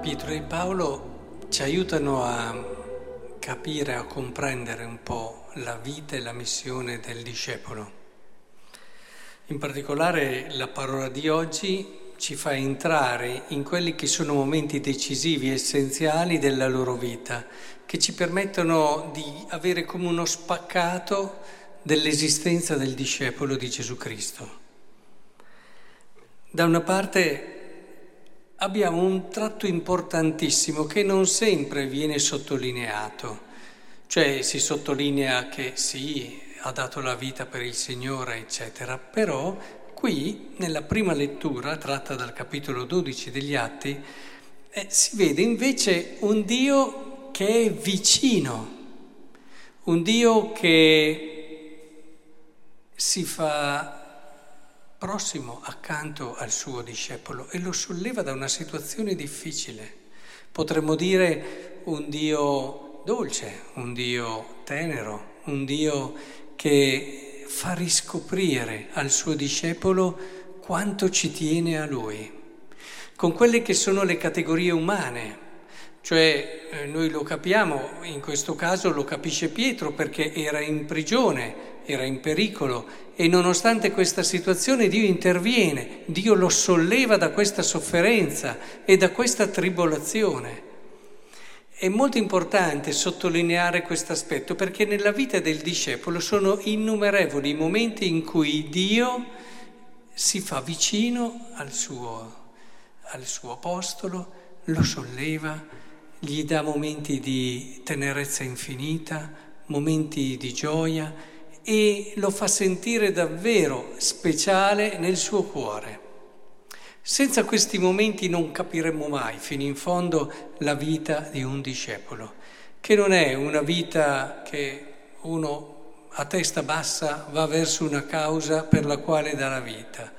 Pietro e Paolo ci aiutano a capire, a comprendere un po' la vita e la missione del discepolo. In particolare la parola di oggi ci fa entrare in quelli che sono momenti decisivi, essenziali della loro vita, che ci permettono di avere come uno spaccato dell'esistenza del discepolo di Gesù Cristo. Da una parte abbiamo un tratto importantissimo che non sempre viene sottolineato, cioè si sottolinea che sì, ha dato la vita per il Signore, eccetera, però qui nella prima lettura, tratta dal capitolo 12 degli Atti, eh, si vede invece un Dio che è vicino, un Dio che si fa prossimo accanto al suo discepolo e lo solleva da una situazione difficile. Potremmo dire un Dio dolce, un Dio tenero, un Dio che fa riscoprire al suo discepolo quanto ci tiene a lui, con quelle che sono le categorie umane. Cioè, eh, noi lo capiamo, in questo caso lo capisce Pietro perché era in prigione, era in pericolo e nonostante questa situazione Dio interviene, Dio lo solleva da questa sofferenza e da questa tribolazione. È molto importante sottolineare questo aspetto perché nella vita del discepolo sono innumerevoli i momenti in cui Dio si fa vicino al suo, al suo apostolo, lo solleva, gli dà momenti di tenerezza infinita, momenti di gioia e lo fa sentire davvero speciale nel suo cuore. Senza questi momenti non capiremo mai fino in fondo la vita di un discepolo, che non è una vita che uno a testa bassa va verso una causa per la quale dà la vita.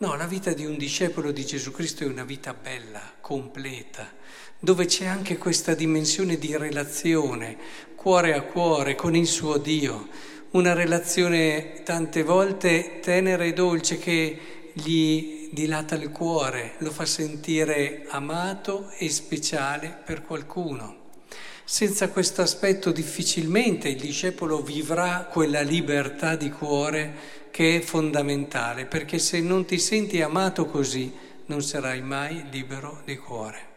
No, la vita di un discepolo di Gesù Cristo è una vita bella, completa, dove c'è anche questa dimensione di relazione, cuore a cuore, con il suo Dio una relazione tante volte tenera e dolce che gli dilata il cuore, lo fa sentire amato e speciale per qualcuno. Senza questo aspetto difficilmente il discepolo vivrà quella libertà di cuore che è fondamentale, perché se non ti senti amato così non sarai mai libero di cuore.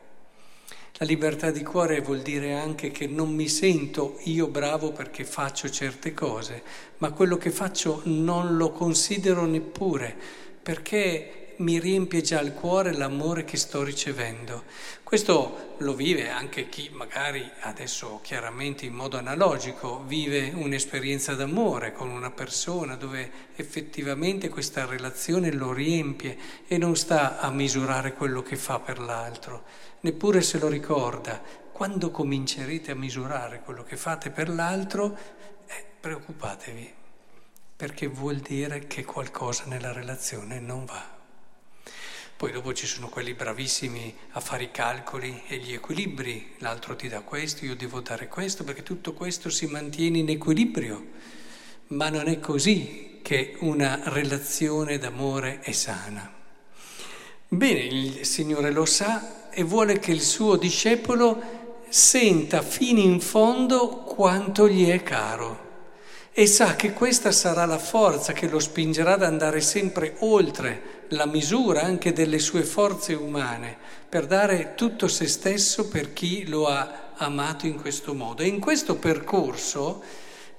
La libertà di cuore vuol dire anche che non mi sento io bravo perché faccio certe cose, ma quello che faccio non lo considero neppure, perché mi riempie già il cuore l'amore che sto ricevendo. Questo lo vive anche chi magari adesso chiaramente in modo analogico vive un'esperienza d'amore con una persona dove effettivamente questa relazione lo riempie e non sta a misurare quello che fa per l'altro, neppure se lo ricorda. Quando comincerete a misurare quello che fate per l'altro, eh, preoccupatevi, perché vuol dire che qualcosa nella relazione non va. Poi dopo ci sono quelli bravissimi a fare i calcoli e gli equilibri, l'altro ti dà questo, io devo dare questo, perché tutto questo si mantiene in equilibrio. Ma non è così che una relazione d'amore è sana. Bene, il Signore lo sa e vuole che il suo discepolo senta fino in fondo quanto gli è caro e sa che questa sarà la forza che lo spingerà ad andare sempre oltre la misura anche delle sue forze umane per dare tutto se stesso per chi lo ha amato in questo modo. E in questo percorso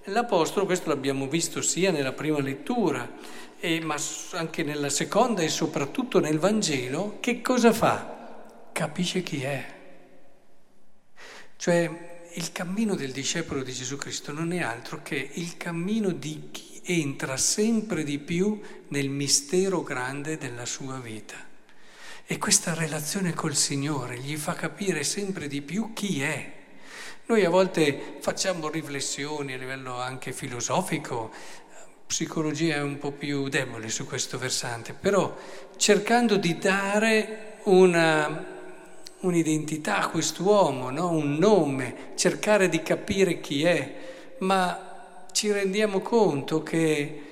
l'Apostolo, questo l'abbiamo visto sia nella prima lettura, e, ma anche nella seconda e soprattutto nel Vangelo, che cosa fa? Capisce chi è. Cioè il cammino del discepolo di Gesù Cristo non è altro che il cammino di chi entra sempre di più nel mistero grande della sua vita. E questa relazione col Signore gli fa capire sempre di più chi è. Noi a volte facciamo riflessioni a livello anche filosofico, psicologia è un po' più debole su questo versante, però cercando di dare una un'identità a quest'uomo, no? un nome, cercare di capire chi è, ma ci rendiamo conto che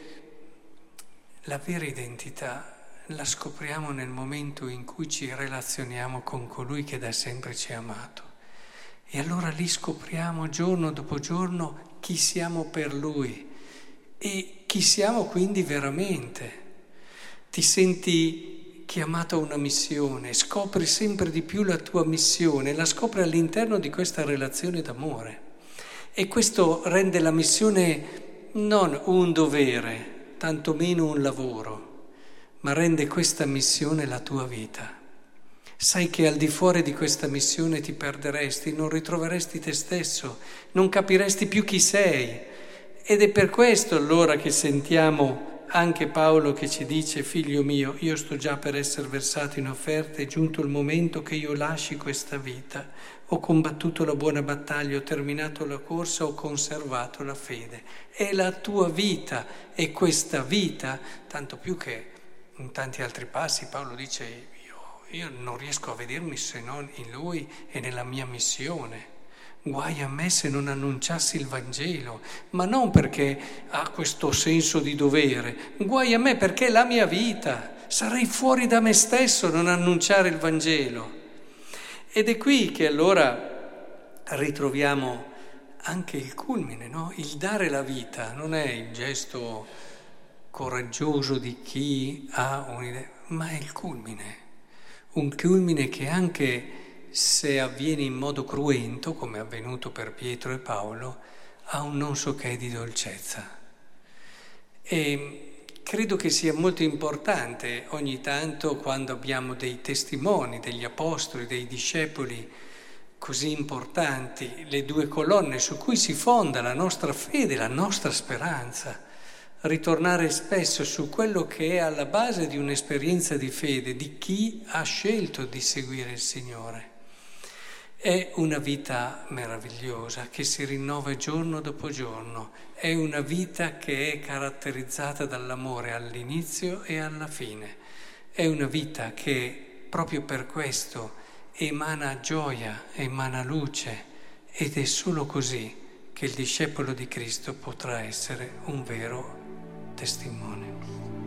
la vera identità la scopriamo nel momento in cui ci relazioniamo con colui che da sempre ci ha amato. E allora lì scopriamo giorno dopo giorno chi siamo per lui e chi siamo quindi veramente. Ti senti chiamato a una missione, scopri sempre di più la tua missione, la scopri all'interno di questa relazione d'amore. E questo rende la missione non un dovere, tantomeno un lavoro, ma rende questa missione la tua vita. Sai che al di fuori di questa missione ti perderesti, non ritroveresti te stesso, non capiresti più chi sei. Ed è per questo allora che sentiamo anche Paolo che ci dice, figlio mio, io sto già per essere versato in offerte, è giunto il momento che io lasci questa vita. Ho combattuto la buona battaglia, ho terminato la corsa, ho conservato la fede. È la tua vita e questa vita, tanto più che in tanti altri passi Paolo dice io non riesco a vedermi se non in Lui e nella mia missione. Guai a me se non annunciassi il Vangelo, ma non perché ha questo senso di dovere, guai a me perché è la mia vita. Sarei fuori da me stesso non annunciare il Vangelo. Ed è qui che allora ritroviamo anche il culmine, no? Il dare la vita non è il gesto coraggioso di chi ha un'idea, ma è il culmine un culmine che anche se avviene in modo cruento, come è avvenuto per Pietro e Paolo, ha un non so che di dolcezza. E credo che sia molto importante ogni tanto quando abbiamo dei testimoni, degli apostoli, dei discepoli così importanti, le due colonne su cui si fonda la nostra fede, la nostra speranza ritornare spesso su quello che è alla base di un'esperienza di fede, di chi ha scelto di seguire il Signore. È una vita meravigliosa che si rinnova giorno dopo giorno, è una vita che è caratterizzata dall'amore all'inizio e alla fine, è una vita che proprio per questo emana gioia, emana luce ed è solo così che il discepolo di Cristo potrà essere un vero testimone.